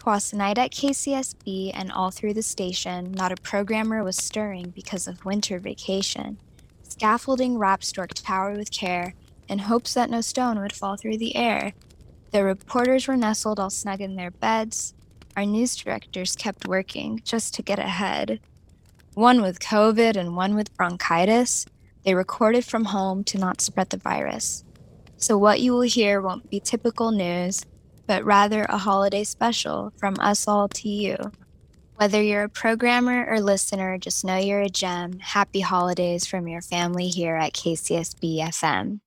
Twas night at KCSB and all through the station, not a programmer was stirring because of winter vacation. Scaffolding wrapped Storke Tower with care, in hopes that no stone would fall through the air. The reporters were nestled all snug in their beds. Our news directors kept working just to get ahead. One with COVID and one with bronchitis, they recorded from home to not spread the virus. So, what you will hear won't be typical news, but rather a holiday special from us all to you. Whether you're a programmer or listener, just know you're a gem. Happy holidays from your family here at KCSB FM.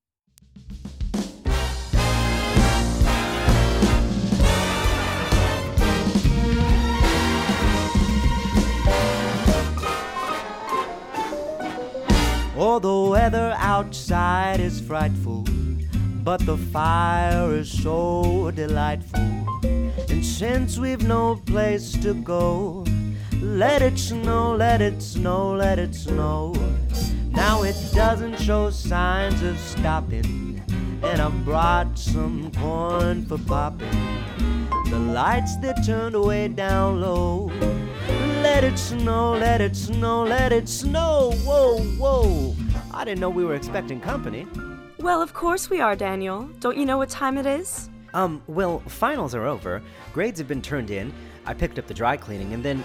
Oh, the weather outside is frightful but the fire is so delightful. And since we've no place to go, let it snow, let it snow, let it snow. Now it doesn't show signs of stopping, and I brought some corn for popping. The lights they turned way down low. Let it snow, let it snow, let it snow. Whoa, whoa. I didn't know we were expecting company. Well, of course we are, Daniel. Don't you know what time it is? Um, well, finals are over. Grades have been turned in. I picked up the dry cleaning, and then.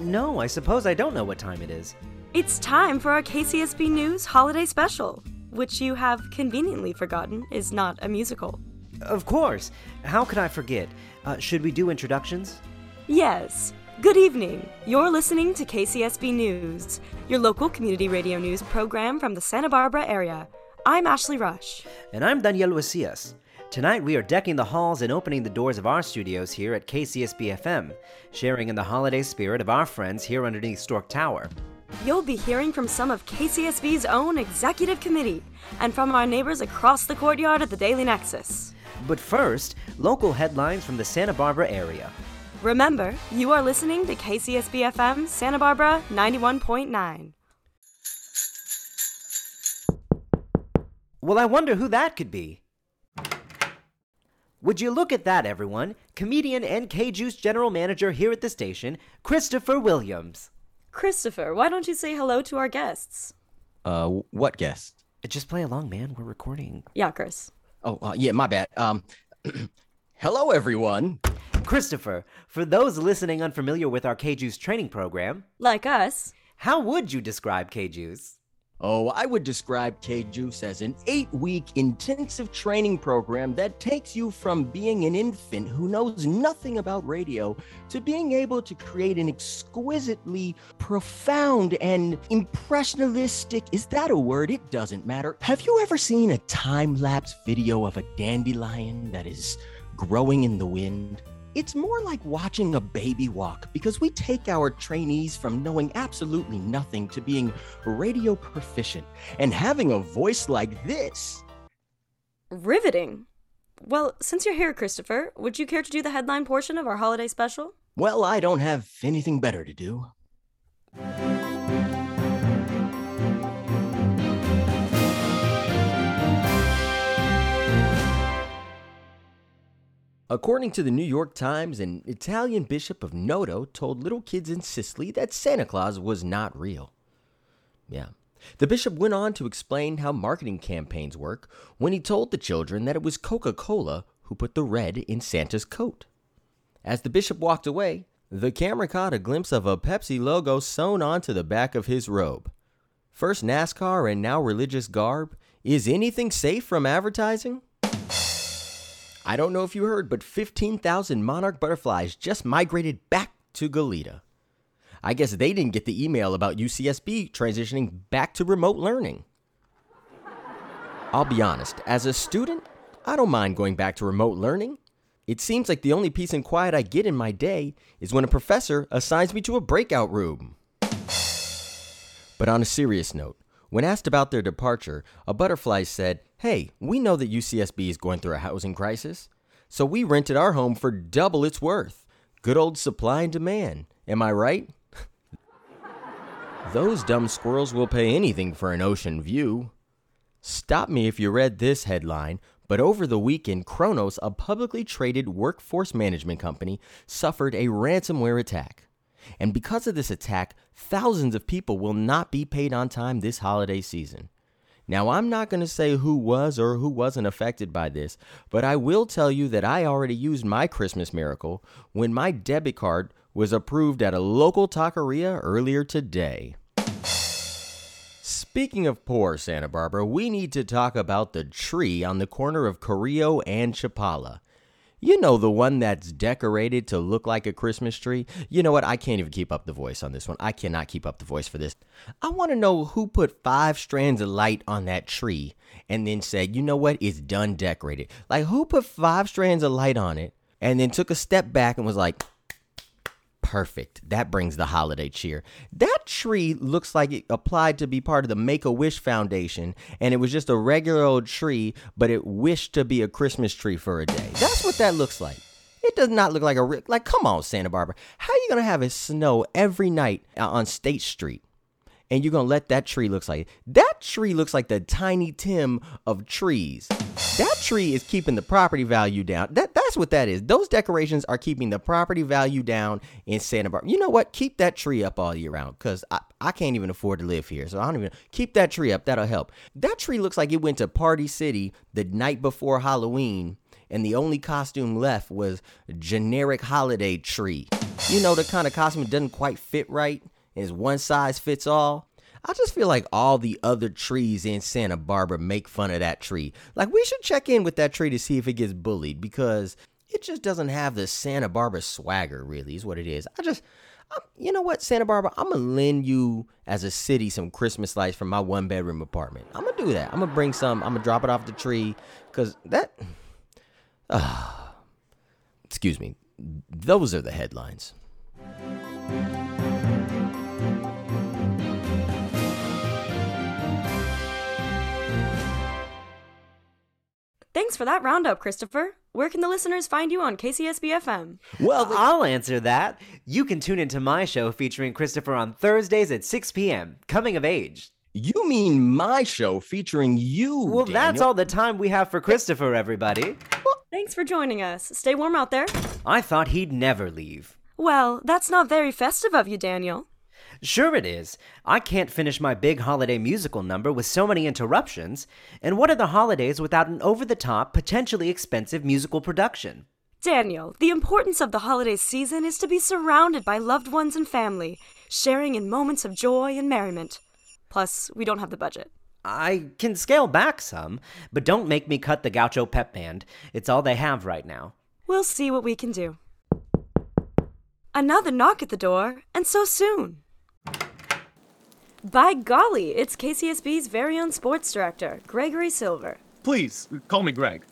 No, I suppose I don't know what time it is. It's time for our KCSB News Holiday Special, which you have conveniently forgotten is not a musical. Of course. How could I forget? Uh, should we do introductions? Yes. Good evening. You're listening to KCSB News, your local community radio news program from the Santa Barbara area. I'm Ashley Rush. And I'm Daniel Lucias. Tonight we are decking the halls and opening the doors of our studios here at KCSB FM, sharing in the holiday spirit of our friends here underneath Storke Tower. You'll be hearing from some of KCSB's own executive committee and from our neighbors across the courtyard at the Daily Nexus. But first, local headlines from the Santa Barbara area. Remember, you are listening to KCSB FM Santa Barbara 91.9. Well, I wonder who that could be. Would you look at that, everyone? Comedian and K Juice general manager here at the station, Christopher Williams. Christopher, why don't you say hello to our guests? Uh, what guest? Just play along, man. We're recording. Yeah, Chris. Oh, uh, yeah, my bad. Um, hello, everyone. Christopher, for those listening unfamiliar with our K Juice training program, like us, how would you describe K Juice? Oh, I would describe K Juice as an eight week intensive training program that takes you from being an infant who knows nothing about radio to being able to create an exquisitely profound and impressionistic is that a word? It doesn't matter. Have you ever seen a time lapse video of a dandelion that is growing in the wind? It's more like watching a baby walk because we take our trainees from knowing absolutely nothing to being radio proficient and having a voice like this. Riveting. Well, since you're here, Christopher, would you care to do the headline portion of our holiday special? Well, I don't have anything better to do. According to the New York Times, an Italian bishop of Noto told little kids in Sicily that Santa Claus was not real. Yeah. The bishop went on to explain how marketing campaigns work when he told the children that it was Coca Cola who put the red in Santa's coat. As the bishop walked away, the camera caught a glimpse of a Pepsi logo sewn onto the back of his robe. First NASCAR and now religious garb. Is anything safe from advertising? I don't know if you heard, but 15,000 monarch butterflies just migrated back to Goleta. I guess they didn't get the email about UCSB transitioning back to remote learning. I'll be honest, as a student, I don't mind going back to remote learning. It seems like the only peace and quiet I get in my day is when a professor assigns me to a breakout room. But on a serious note, when asked about their departure, a butterfly said, Hey, we know that UCSB is going through a housing crisis, so we rented our home for double its worth. Good old supply and demand. Am I right? Those dumb squirrels will pay anything for an ocean view. Stop me if you read this headline, but over the weekend, Kronos, a publicly traded workforce management company, suffered a ransomware attack. And because of this attack, thousands of people will not be paid on time this holiday season. Now, I'm not going to say who was or who wasn't affected by this, but I will tell you that I already used my Christmas miracle when my debit card was approved at a local taqueria earlier today. Speaking of poor Santa Barbara, we need to talk about the tree on the corner of Carrillo and Chapala. You know, the one that's decorated to look like a Christmas tree. You know what? I can't even keep up the voice on this one. I cannot keep up the voice for this. I want to know who put five strands of light on that tree and then said, you know what? It's done decorated. Like, who put five strands of light on it and then took a step back and was like, perfect. That brings the holiday cheer. That tree looks like it applied to be part of the Make a Wish Foundation, and it was just a regular old tree, but it wished to be a Christmas tree for a day. That's what that looks like. It does not look like a like. Come on, Santa Barbara. How are you gonna have it snow every night uh, on State Street? and you're gonna let that tree looks like that tree looks like the tiny tim of trees that tree is keeping the property value down. That that's what that is. Those decorations are keeping the property value down in santa barbara. You know what? Keep that tree up all year round because I, I can't even afford to live here so i don't even keep that tree up. That'll help. That tree looks like it went to party city the night before halloween and the only costume left was generic holiday tree. You know the kind of costume that doesn't quite fit right is one size fits all. I just feel like all the other trees in Santa Barbara make fun of that tree. Like, we should check in with that tree to see if it gets bullied because it just doesn't have the Santa Barbara swagger, really, is what it is. I just, I'm, you know what, Santa Barbara, I'm to lend you as a city some Christmas lights from my one bedroom apartment. I'm to do that. I'm to bring some, I'm to drop it off the tree because that, uh, excuse me, those are the headlines. Thanks for that roundup, Christopher. Where can the listeners find you on KCSB FM? Well, I'll answer that. You can tune into my show featuring Christopher on Thursdays at 6 p.m., Coming of Age. You mean my show featuring you? Well, Daniel. that's all the time we have for Christopher, everybody. Thanks for joining us. Stay warm out there. I thought he'd never leave. Well, that's not very festive of you, Daniel. Sure, it is. I can't finish my big holiday musical number with so many interruptions. And what are the holidays without an over the top, potentially expensive musical production? Daniel, the importance of the holiday season is to be surrounded by loved ones and family, sharing in moments of joy and merriment. Plus, we don't have the budget. I can scale back some, but don't make me cut the Gaucho Pep Band. It's all they have right now. We'll see what we can do. Another knock at the door, and so soon. By golly, it's KCSB's very own sports director, Gregory Silver. Please, call me Greg.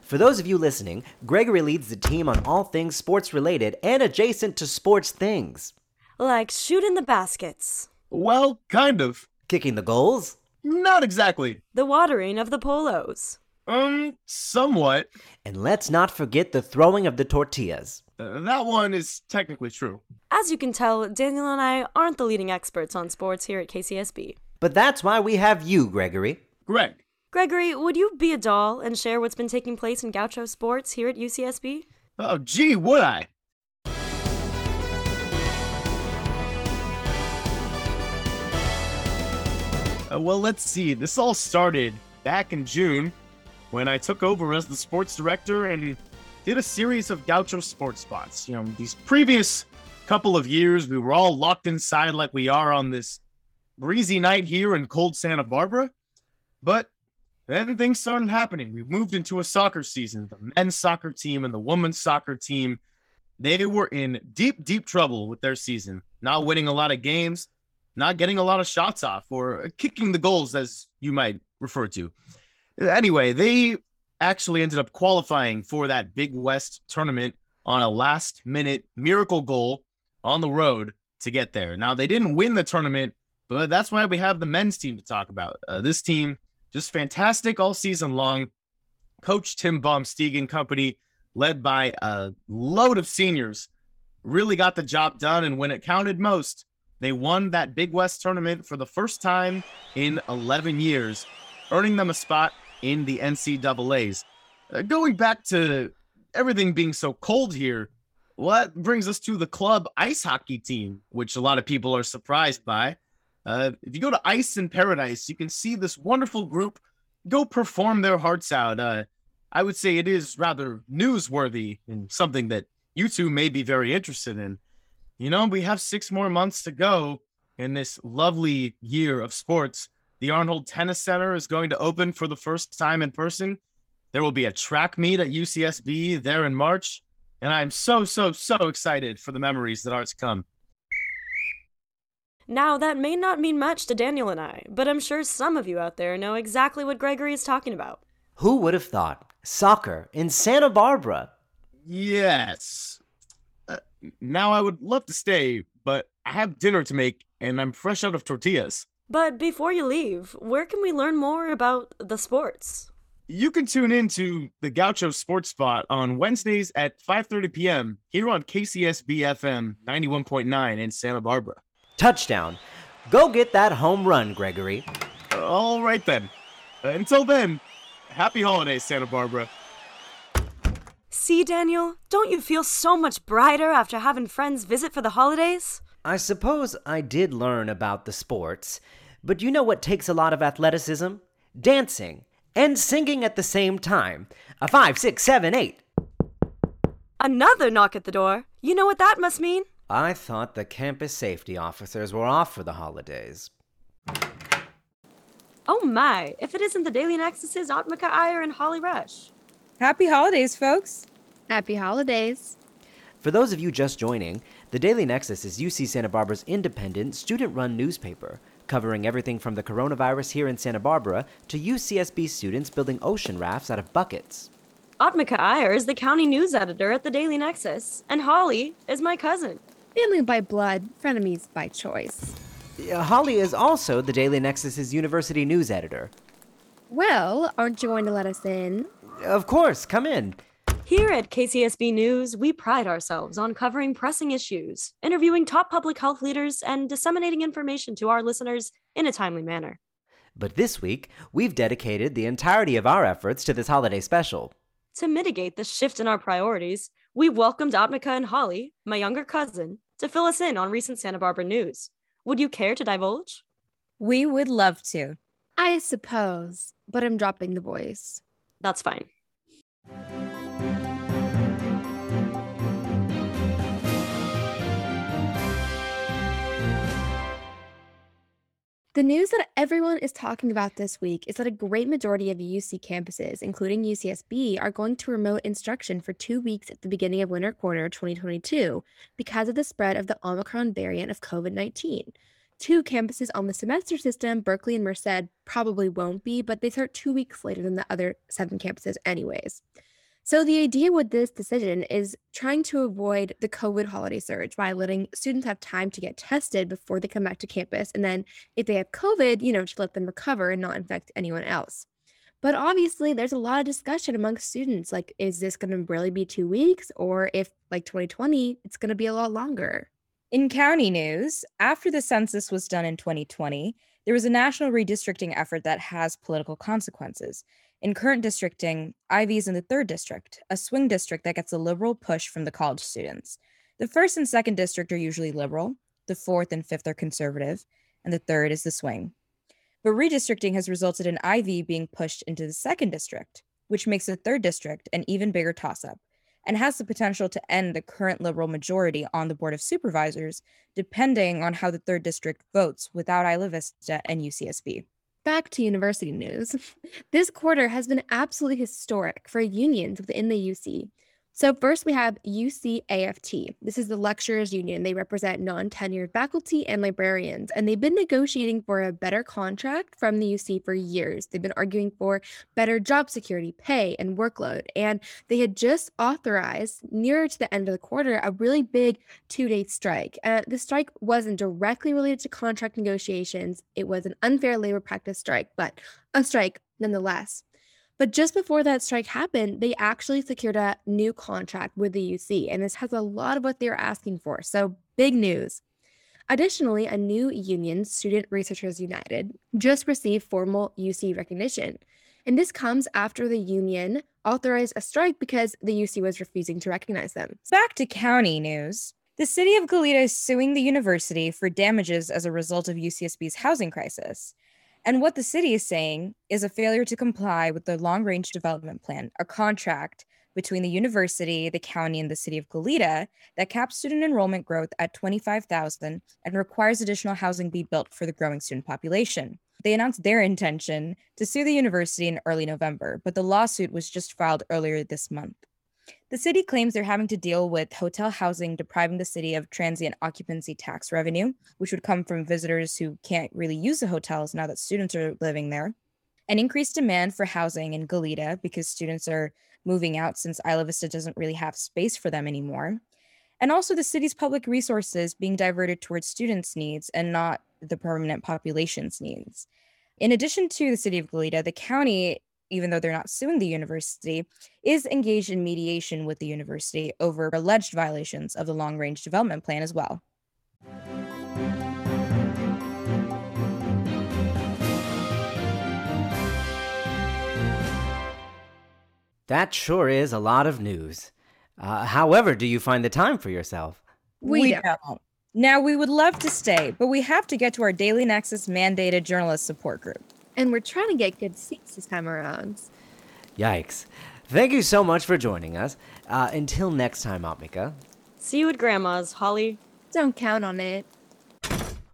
For those of you listening, Gregory leads the team on all things sports related and adjacent to sports things. Like shooting the baskets, Well, kind of. Kicking the goals? Not exactly. the watering of the polos. Um, somewhat. And let's not forget the throwing of the tortillas. Uh, that one is technically true. As you can tell, Daniel and I aren't the leading experts on sports here at KCSB. But that's why we have you, Gregory. Greg. Gregory, would you be a doll and share what's been taking place in gaucho sports here at UCSB? Oh, gee, would I? Uh, well, let's see. This all started back in June when I took over as the sports director and did a series of gaucho sports spots. You know, these previous couple of years, we were all locked inside like we are on this breezy night here in cold Santa Barbara. But then things started happening. We moved into a soccer season. The men's soccer team and the women's soccer team, they were in deep, deep trouble with their season. Not winning a lot of games, not getting a lot of shots off, or kicking the goals, as you might refer to. Anyway, they actually ended up qualifying for that Big West tournament on a last minute miracle goal on the road to get there. Now, they didn't win the tournament, but that's why we have the men's team to talk about. Uh, this team, just fantastic all season long. Coach Tim Vom Steeg and company, led by a load of seniors, really got the job done. And when it counted most, they won that Big West tournament for the first time in 11 years. earning them a spot in the NCAA's. Uh, going back to everything being so cold here, what brings us to the club ice hockey team, which a lot of people are surprised by. Uh, if you go to Ice in Paradise, you can see this wonderful group go perform their hearts out. Uh, I would say it is rather newsworthy and something that you two may be very interested in. You know, we have six more months to go in this lovely year of sports. The Arnold Tennis Center is going to open for the first time in person. There will be a track meet at UCSB there in March. And I'm so, so, so excited for the memories that are to come. Now, that may not mean much to Daniel and I, but I'm sure some of you out there know exactly what Gregory is talking about. Who would have thought? Soccer in Santa Barbara. Yes. Uh, now, I would love to stay, but I have dinner to make and I'm fresh out of tortillas. But before you leave, where can we learn more about the sports? You can tune in to the Gaucho Sports Spot on Wednesdays at 5:30 p.m. here on KCSB FM 91.9 in Santa Barbara. Touchdown. Go get that home run, Gregory. All right then. Until then, happy holidays, Santa Barbara. See, Daniel, don't you feel so much brighter after having friends visit for the holidays? I suppose I did learn about the sports, but you know what takes a lot of athleticism? Dancing and singing at the same time. A five, six, seven, eight. Another knock at the door. You know what that must mean? I thought the campus safety officers were off for the holidays. Oh my, if it isn't the Daily Nexus's Atmika Iyer and Holly Rush. Happy holidays, folks. Happy holidays. For those of you just joining, the Daily Nexus is UC Santa Barbara's independent, student run newspaper covering everything from the coronavirus here in Santa Barbara to UCSB students building ocean rafts out of buckets. Atmika Iyer is the county news editor at the Daily Nexus, and Holly is my cousin. Family by blood, frenemies by choice. Uh, Holly is also the Daily Nexus's university news editor. Well, aren't you going to let us in? Of course, come in. Here at KCSB News, we pride ourselves on covering pressing issues, interviewing top public health leaders, and disseminating information to our listeners in a timely manner. But this week, we've dedicated the entirety of our efforts to this holiday special. To mitigate the shift in our priorities, we welcomed Atmika and Holly, my younger cousin, to fill us in on recent Santa Barbara news. Would you care to divulge? We would love to. I suppose, but I'm dropping the voice. That's fine. The news that everyone is talking about this week is that a great majority of UC campuses, including UCSB, are going to remote instruction for two weeks at the beginning of winter quarter 2022 because of the spread of the Omicron variant of COVID 19. Two campuses on the semester system, Berkeley and Merced, probably won't be, but they start two weeks later than the other seven campuses, anyways. So, the idea with this decision is trying to avoid the COVID holiday surge by letting students have time to get tested before they come back to campus. And then, if they have COVID, you know, to let them recover and not infect anyone else. But obviously, there's a lot of discussion among students like, is this going to really be two weeks? Or if, like 2020, it's going to be a lot longer? In county news, after the census was done in 2020, there was a national redistricting effort that has political consequences. In current districting, IV is in the third district, a swing district that gets a liberal push from the college students. The first and second district are usually liberal, the fourth and fifth are conservative, and the third is the swing. But redistricting has resulted in IV being pushed into the second district, which makes the third district an even bigger toss up and has the potential to end the current liberal majority on the Board of Supervisors, depending on how the third district votes without Isla Vista and UCSB. Back to university news. This quarter has been absolutely historic for unions within the UC. So, first we have UCAFT. This is the lecturers union. They represent non tenured faculty and librarians, and they've been negotiating for a better contract from the UC for years. They've been arguing for better job security, pay, and workload. And they had just authorized, nearer to the end of the quarter, a really big two day strike. Uh, the strike wasn't directly related to contract negotiations, it was an unfair labor practice strike, but a strike nonetheless. But just before that strike happened, they actually secured a new contract with the UC, and this has a lot of what they're asking for. So, big news. Additionally, a new union, Student Researchers United, just received formal UC recognition. And this comes after the union authorized a strike because the UC was refusing to recognize them. Back to county news. The city of Goleta is suing the university for damages as a result of UCSB's housing crisis. And what the city is saying is a failure to comply with the long range development plan, a contract between the university, the county, and the city of Goleta that caps student enrollment growth at 25,000 and requires additional housing be built for the growing student population. They announced their intention to sue the university in early November, but the lawsuit was just filed earlier this month. The city claims they're having to deal with hotel housing depriving the city of transient occupancy tax revenue, which would come from visitors who can't really use the hotels now that students are living there, an increased demand for housing in Goleta because students are moving out since Isla Vista doesn't really have space for them anymore, and also the city's public resources being diverted towards students' needs and not the permanent population's needs. In addition to the city of Goleta, the county even though they're not suing the university, is engaged in mediation with the university over alleged violations of the long range development plan as well. That sure is a lot of news. Uh, however, do you find the time for yourself? We, we don't. don't. Now, we would love to stay, but we have to get to our Daily Nexus mandated journalist support group. And we're trying to get good seats this time around. Yikes. Thank you so much for joining us. Uh, until next time, Atmika. See you at Grandma's, Holly. Don't count on it.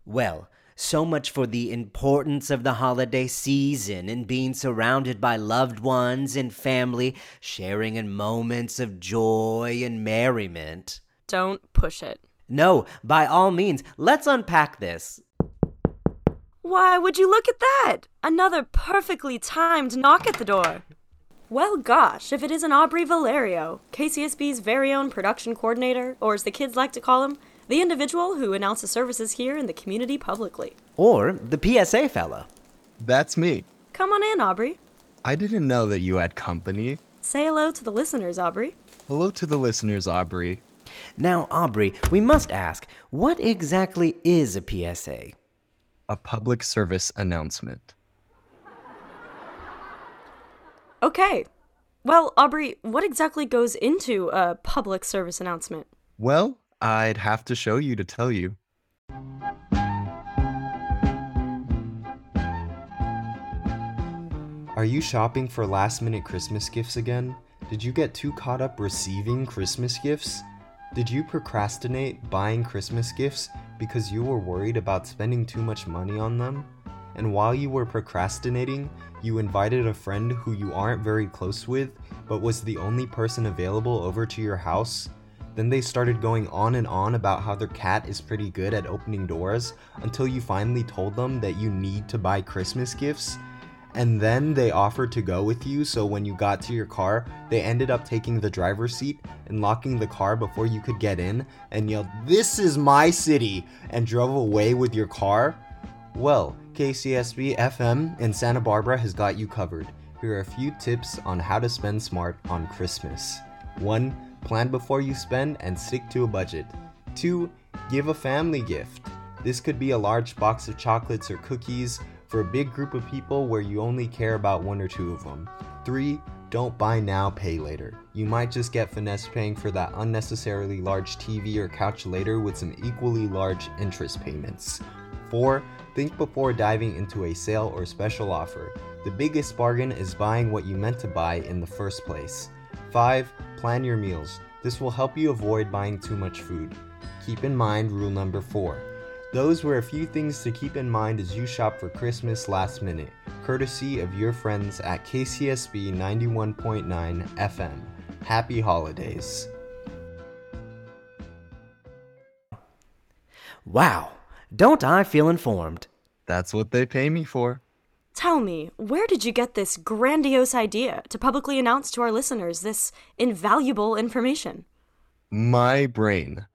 Well, so much for the importance of the holiday season and being surrounded by loved ones and family, sharing in moments of joy and merriment. Don't push it. No, by all means, let's unpack this. Why, would you look at that? Another perfectly timed knock at the door. Well, gosh, if it isn't Aubrey Valerio, KCSB's very own production coordinator, or as the kids like to call him, the individual who announces services here in the community publicly. Or the PSA fella. That's me. Come on in, Aubrey. I didn't know that you had company. Say hello to the listeners, Aubrey. Hello to the listeners, Aubrey. Now, Aubrey, we must ask what exactly is a PSA? A public service announcement. Okay. Well, Aubrey, what exactly goes into a public service announcement? Well, I'd have to show you to tell you. Are you shopping for last minute Christmas gifts again? Did you get too caught up receiving Christmas gifts? Did you procrastinate buying Christmas gifts because you were worried about spending too much money on them? And while you were procrastinating, you invited a friend who you aren't very close with, but was the only person available over to your house? Then they started going on and on about how their cat is pretty good at opening doors until you finally told them that you need to buy Christmas gifts and then they offered to go with you. So when you got to your car they ended up taking the driver's seat and locking the car before you could get in and yelled this is my city and drove away with your car. Well kcsb fm in santa barbara has got you covered. Here are a few tips on how to spend smart on christmas. 1 plan before you spend and stick to a budget. 2 give a family gift. This could be a large box of chocolates or cookies for a big group of people where you only care about one or two of them. 3. Don't buy now, pay later. You might just get finesse paying for that unnecessarily large TV or couch later with some equally large interest payments. 4. Think before diving into a sale or special offer. The biggest bargain is buying what you meant to buy in the first place. 5. Plan your meals. This will help you avoid buying too much food. Keep in mind rule number 4 those were a few things to keep in mind as you shop for Christmas last minute, courtesy of your friends at KCSB 91.9 FM. Happy holidays. Wow, don't I feel informed? That's what they pay me for. Tell me, where did you get this grandiose idea to publicly announce to our listeners this invaluable information? My brain.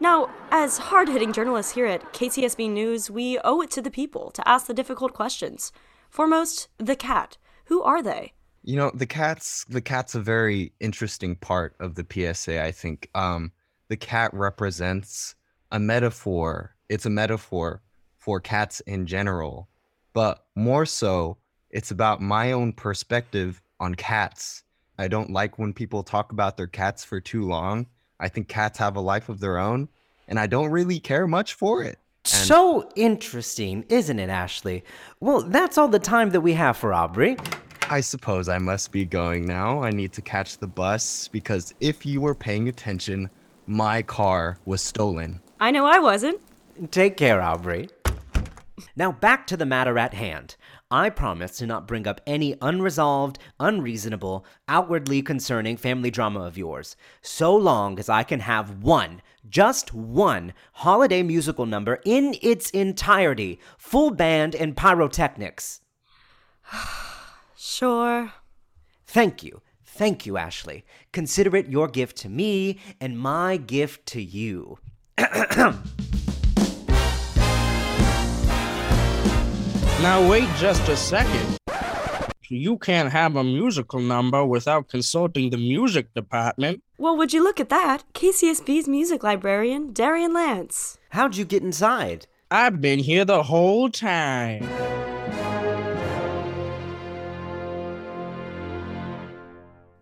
Now, as hard hitting journalists here at KCSB News, we owe it to the people to ask the difficult questions. Foremost, the cat. Who are they? You know, the cat's the cat's a very interesting part of the PSA, I think. Um, the cat represents a metaphor it's a metaphor for cats in general, but more so, it's about my own perspective on cats. I don't like when people talk about their cats for too long. I think cats have a life of their own, and I don't really care much for it. And So interesting, isn't it, Ashley? Well, that's all the time that we have for Aubrey. I suppose I must be going now. I need to catch the bus because if you were paying attention, my car was stolen. I know I wasn't. Take care, Aubrey. Now back to the matter at hand. I promise to not bring up any unresolved, unreasonable, outwardly concerning family drama of yours, so long as I can have one, just one, holiday musical number in its entirety, full band and pyrotechnics. Sure. Thank you. Thank you, Ashley. Consider it your gift to me and my gift to you. Now wait just a second. You can't have a musical number without consulting the music department. Well, would you look at that? KCSB's music librarian, Darian Lance. How'd you get inside? I've been here the whole time.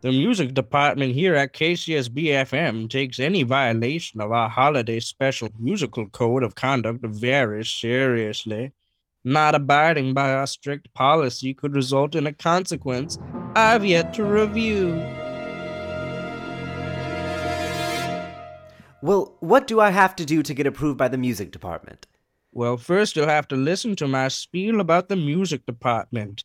The music department here at KCSB FM takes any violation of our holiday special musical code of conduct very seriously. Not abiding by our strict policy could result in a consequence I've yet to review. Well, what do I have to do to get approved by the music department? Well, first you'll have to listen to my spiel about the music department.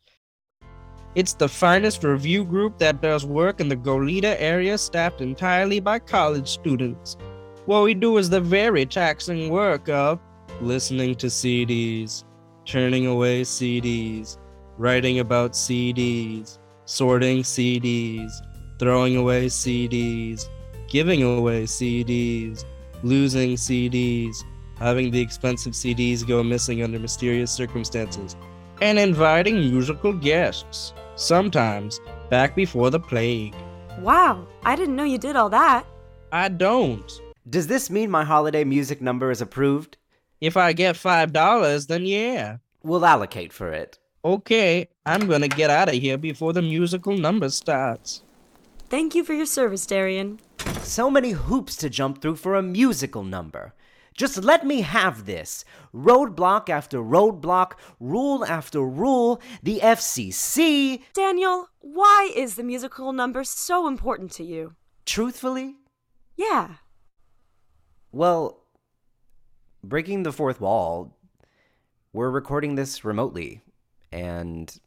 It's the finest review group that does work in the Goleta area, staffed entirely by college students. What we do is the very taxing work of listening to CDs, turning away CDs, writing about CDs, sorting CDs, throwing away CDs, giving away CDs, losing CDs, having the expensive CDs go missing under mysterious circumstances, and inviting musical guests, sometimes back before the plague. Wow, I didn't know you did all that. I don't. Does this mean my holiday music number is approved? If I get $5, then yeah. We'll allocate for it. Okay, I'm gonna get out of here before the musical number starts. Thank you for your service, Darian. So many hoops to jump through for a musical number. Just let me have this. Roadblock after roadblock, rule after rule, the FCC. Daniel, why is the musical number so important to you? Truthfully, Yeah. well, breaking the fourth wall, we're recording this remotely, and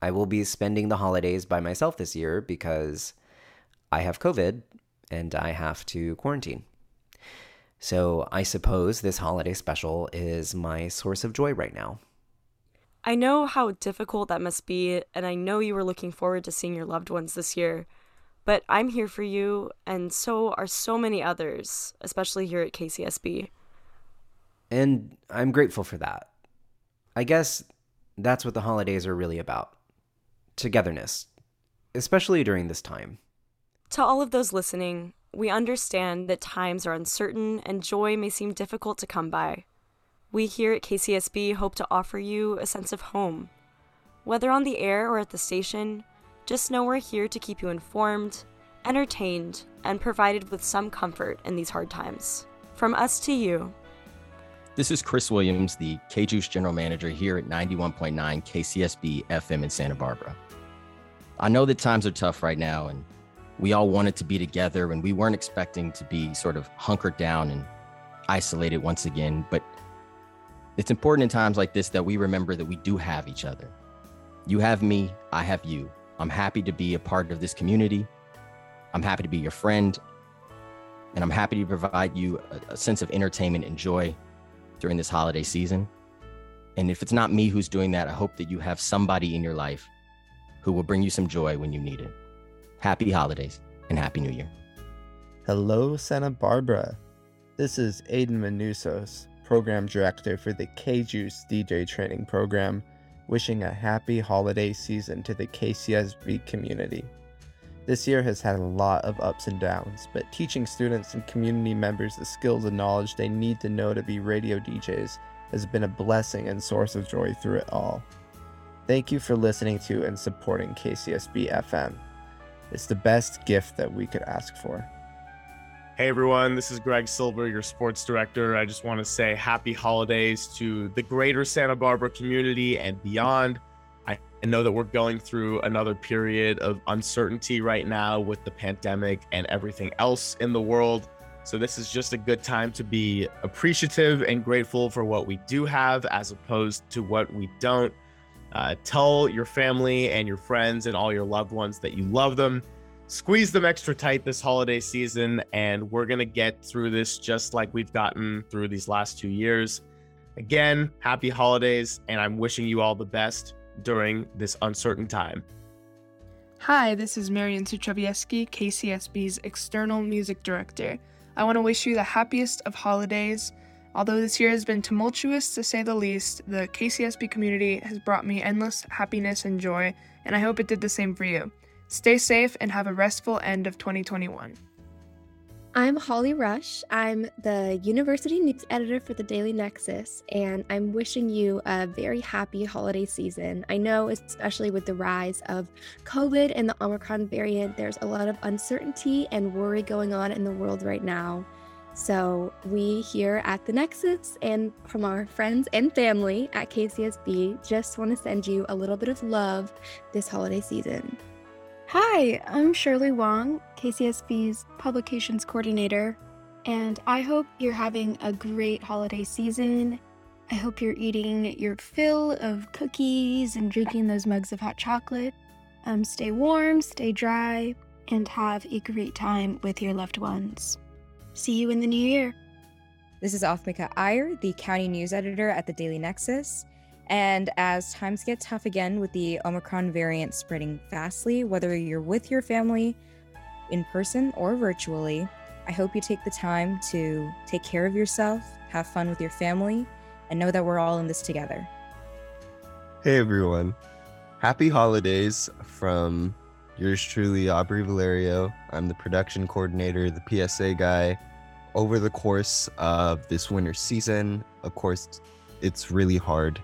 I will be spending the holidays by myself this year because I have COVID and I have to quarantine. So I suppose this holiday special is my source of joy right now. I know how difficult that must be, and I know you were looking forward to seeing your loved ones this year. But I'm here for you, and so are so many others, especially here at KCSB. And I'm grateful for that. I guess that's what the holidays are really about togetherness, especially during this time. To all of those listening, we understand that times are uncertain and joy may seem difficult to come by. We here at KCSB hope to offer you a sense of home. Whether on the air or at the station, just know we're here to keep you informed, entertained, and provided with some comfort in these hard times. From us to you, This is Chris Williams, the K Juice General Manager here at 91.9 KCSB FM in Santa Barbara. I know that times are tough right now, and we all wanted to be together, and we weren't expecting to be sort of hunkered down and isolated once again. But it's important in times like this that we remember that we do have each other. You have me, I have you. I'm happy to be a part of this community. I'm happy to be your friend, and I'm happy to provide you a, a sense of entertainment and joy during this holiday season. And if it's not me who's doing that, I hope that you have somebody in your life who will bring you some joy when you need it. Happy holidays and Happy New Year. Hello, Santa Barbara. This is Aiden Manusos, Program Director for the K Juice DJ Training Program, wishing a happy holiday season to the KCSB community. This year has had a lot of ups and downs, but teaching students and community members the skills and knowledge they need to know to be radio DJs has been a blessing and source of joy through it all. Thank you for listening to and supporting KCSB FM. It's the best gift that we could ask for. Hey everyone, this is Greg Silver, your sports director. I just want to say happy holidays to the greater Santa Barbara community and beyond. I know that we're going through another period of uncertainty right now with the pandemic and everything else in the world. So, this is just a good time to be appreciative and grateful for what we do have as opposed to what we don't. Uh, tell your family and your friends and all your loved ones that you love them. Squeeze them extra tight this holiday season, and we're going to get through this just like we've gotten through these last two years. Again, happy holidays, and I'm wishing you all the best during this uncertain time. Hi, this is Marian Suchovieski, KCSB's External Music Director. I want to wish you the happiest of holidays. Although this year has been tumultuous to say the least, the KCSB community has brought me endless happiness and joy, and I hope it did the same for you. Stay safe and have a restful end of 2021. I'm Holly Rush. I'm the University News Editor for the Daily Nexus, and I'm wishing you a very happy holiday season. I know, especially with the rise of COVID and the Omicron variant, there's a lot of uncertainty and worry going on in the world right now. So, we here at the Nexus and from our friends and family at KCSB just want to send you a little bit of love this holiday season. Hi, I'm Shirley Wong, KCSB's Publications Coordinator, and I hope you're having a great holiday season. I hope you're eating your fill of cookies and drinking those mugs of hot chocolate. Um, stay warm, stay dry, and have a great time with your loved ones. See you in the new year. This is Othmika Iyer, the county news editor at the Daily Nexus. And as times get tough again with the Omicron variant spreading fastly, whether you're with your family in person or virtually, I hope you take the time to take care of yourself, have fun with your family, and know that we're all in this together. Hey everyone. Happy holidays from yours truly, Aubrey Valerio. I'm the production coordinator, the PSA guy. Over the course of this winter season, of course, it's really hard.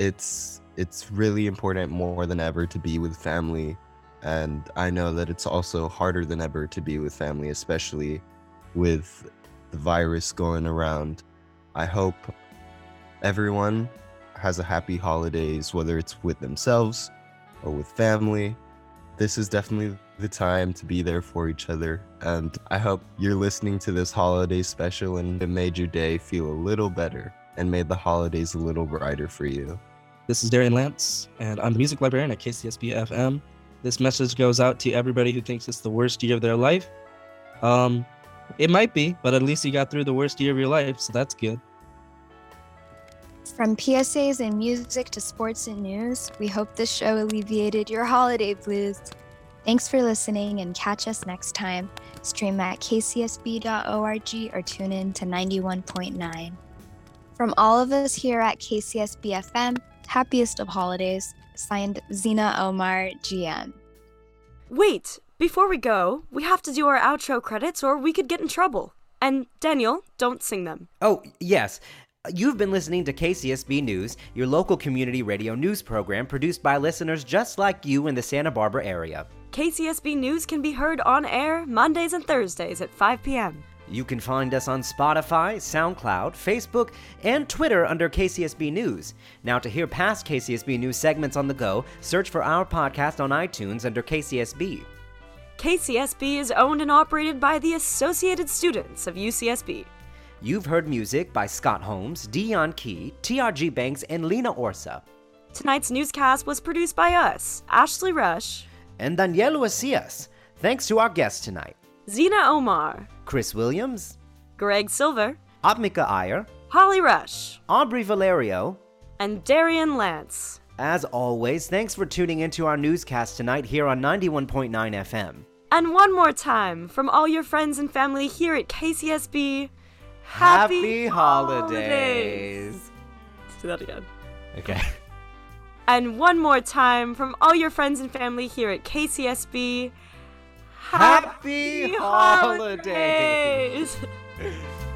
It's it's really important more than ever to be with family. And I know that it's also harder than ever to be with family, especially with the virus going around. I hope everyone has a happy holidays, whether it's with themselves or with family. This is definitely the time to be there for each other. And I hope you're listening to this holiday special and it made your day feel a little better and made the holidays a little brighter for you. This is Darian Lance, and I'm the music librarian at KCSB FM. This message goes out to everybody who thinks it's the worst year of their life. Um, it might be, but at least you got through the worst year of your life, so that's good. From PSAs and music to sports and news, we hope this show alleviated your holiday blues. Thanks for listening and catch us next time. Stream at kcsb.org or tune in to 91.9. From all of us here at KCSB FM, happiest of holidays. Signed Zena Omar, GM. Wait, before we go, we have to do our outro credits or we could get in trouble. And Daniel, don't sing them. Oh, yes. You've been listening to KCSB News, your local community radio news program produced by listeners just like you in the Santa Barbara area. KCSB News can be heard on air Mondays and Thursdays at 5 p.m. You can find us on Spotify, SoundCloud, Facebook, and Twitter under KCSB News. Now, to hear past KCSB News segments on the go, search for our podcast on iTunes under KCSB. KCSB is owned and operated by the Associated Students of UCSB. You've heard music by Scott Holmes, Dee Yan-Key, TRG Banks, and Lena Orsa. Tonight's newscast was produced by us, Ashley Rush, and Daniel Ucias. Thanks to our guests tonight. Zena Omar, Chris Williams, Greg Silver, Othmika Iyer, Holly Rush, Aubrey Valerio, and Darian Lance. As always, thanks for tuning into our newscast tonight here on 91.9 FM. And one more time, from all your friends and family here at KCSB, Happy, Happy holidays. holidays. Let's do that again. Okay. And one more time, from all your friends and family here at KCSB, Happy holidays. holidays.